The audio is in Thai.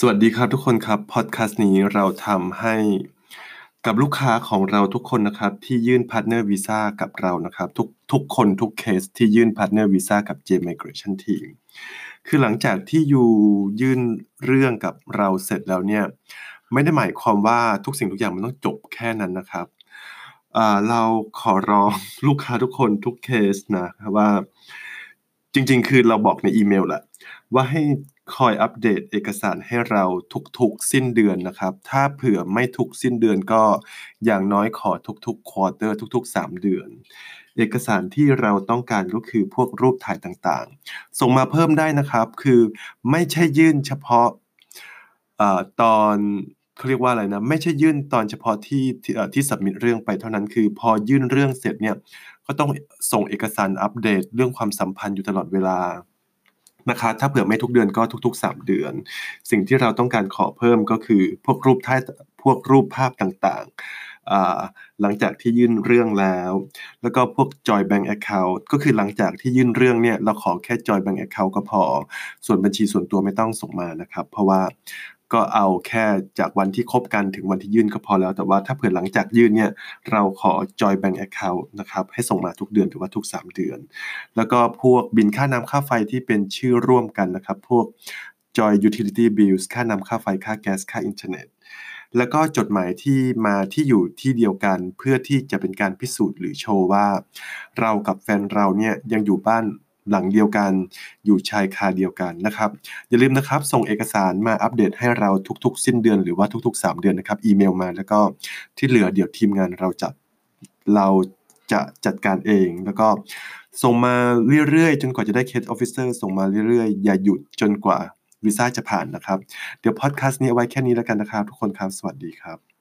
สวัสดีครับทุกคนครับ พอดแคสต์นี้เราทำให้กับลูกค้าของเราทุกคนนะครับ ที่ยื่น partner visa กับเรานะครับทุกทุกคนทุกเคสที่ยื่นพาร์ทเนอร์วีซ่ากับ J Migration Team คือหลังจากที่อยู่ยื่นเรื่องกับเราเสร็จแล้วเนี่ย ไม่ได้หมายความว่าทุกสิ่งทุกอย่างมันต้องจบแค่นั้นนะครับเราขอร้องลูกค้าทุกคนทุกเคสนะว่า จริง ๆ คือเราบอกในอีเมลแหละว่าให้คอยอัปเดตเอกสารให้เราทุกๆ สิ้นเดือนนะครับ ถ้าเผื่อไม่ทุกสิ้นเดือนก็อย่างน้อยขอทุกๆควอเตอร์ทุก ๆ 3 เดือน เอกสารที่เราต้องการก็คือพวกรูปถ่ายต่างๆ ส่งมาเพิ่มได้นะครับ คือไม่ใช่ยื่นเฉพาะอตอน เขาเรียกว่าอะไรนะ ไม่ใช่ยื่นตอนเฉพาะที่ที่สับมิดเรื่องไปเท่านั้นคือพอยื่นเรื่องเสร็จเนี่ยก็ต้องส่งเอกสารอัปเดตเรื่องความสัมพันธ์อยู่ตลอดเวลานะคะถ้าเผื่อไม่ทุกเดือนก็ทุกๆ 3 เดือน สิ่งที่เราต้องการขอเพิ่มก็คือพวกรูปถ่ายพวกรูปภาพต่างๆ หลังจากที่ยื่นเรื่องแล้ว แล้วก็พวก Joy Bank Account ก็คือหลังจากที่ยื่นเรื่องเนี่ยเราขอแค่ Joy Bank Account ก็พอ ส่วนบัญชีส่วนตัวไม่ต้องส่งมานะครับ เพราะว่า ก็เอาแค่จากวันที่คบกันถึงวันที่ยื่นก็พอแล้ว แต่ว่าถ้าเผื่อหลังจากยื่นเนี่ยเราขอ Joy Bank Account นะครับให้ส่งมาทุกเดือนหรือว่าทุก 3 เดือน แล้วก็พวกบินค่าน้ำค่าไฟที่เป็นชื่อร่วมกันนะครับ พวก Joy Utility Bills ค่าน้ำค่าไฟค่าแก๊สค่าอินเทอร์เน็ตแล้วก็จดหมายที่มาที่อยู่ที่เดียวกันเพื่อที่จะเป็นการพิสูจน์หรือโชว์ว่า เรากับแฟนเราเนี่ยยังอยู่บ้าน หลังเดียวกัน อยู่ชายคาเดียวกันนะครับ อย่าลืมนะครับ ส่งเอกสารมาอัปเดตให้เราทุกๆ สิ้นเดือนหรือว่าทุก ๆ 3 เดือนนะครับ อีเมลมาแล้วก็ที่เหลือเดี๋ยวทีมงานเราจัดเราจะจัดการเอง แล้วก็ส่งมาเรื่อยๆ จนกว่าจะได้ case officer ส่งมาเรื่อยๆ อย่าหยุดจนกว่าวีซ่าจะผ่านนะครับ เดี๋ยวพอดแคสต์นี้เอาไว้แค่นี้แล้วกันนะครับ ทุกคนครับ สวัสดีครับ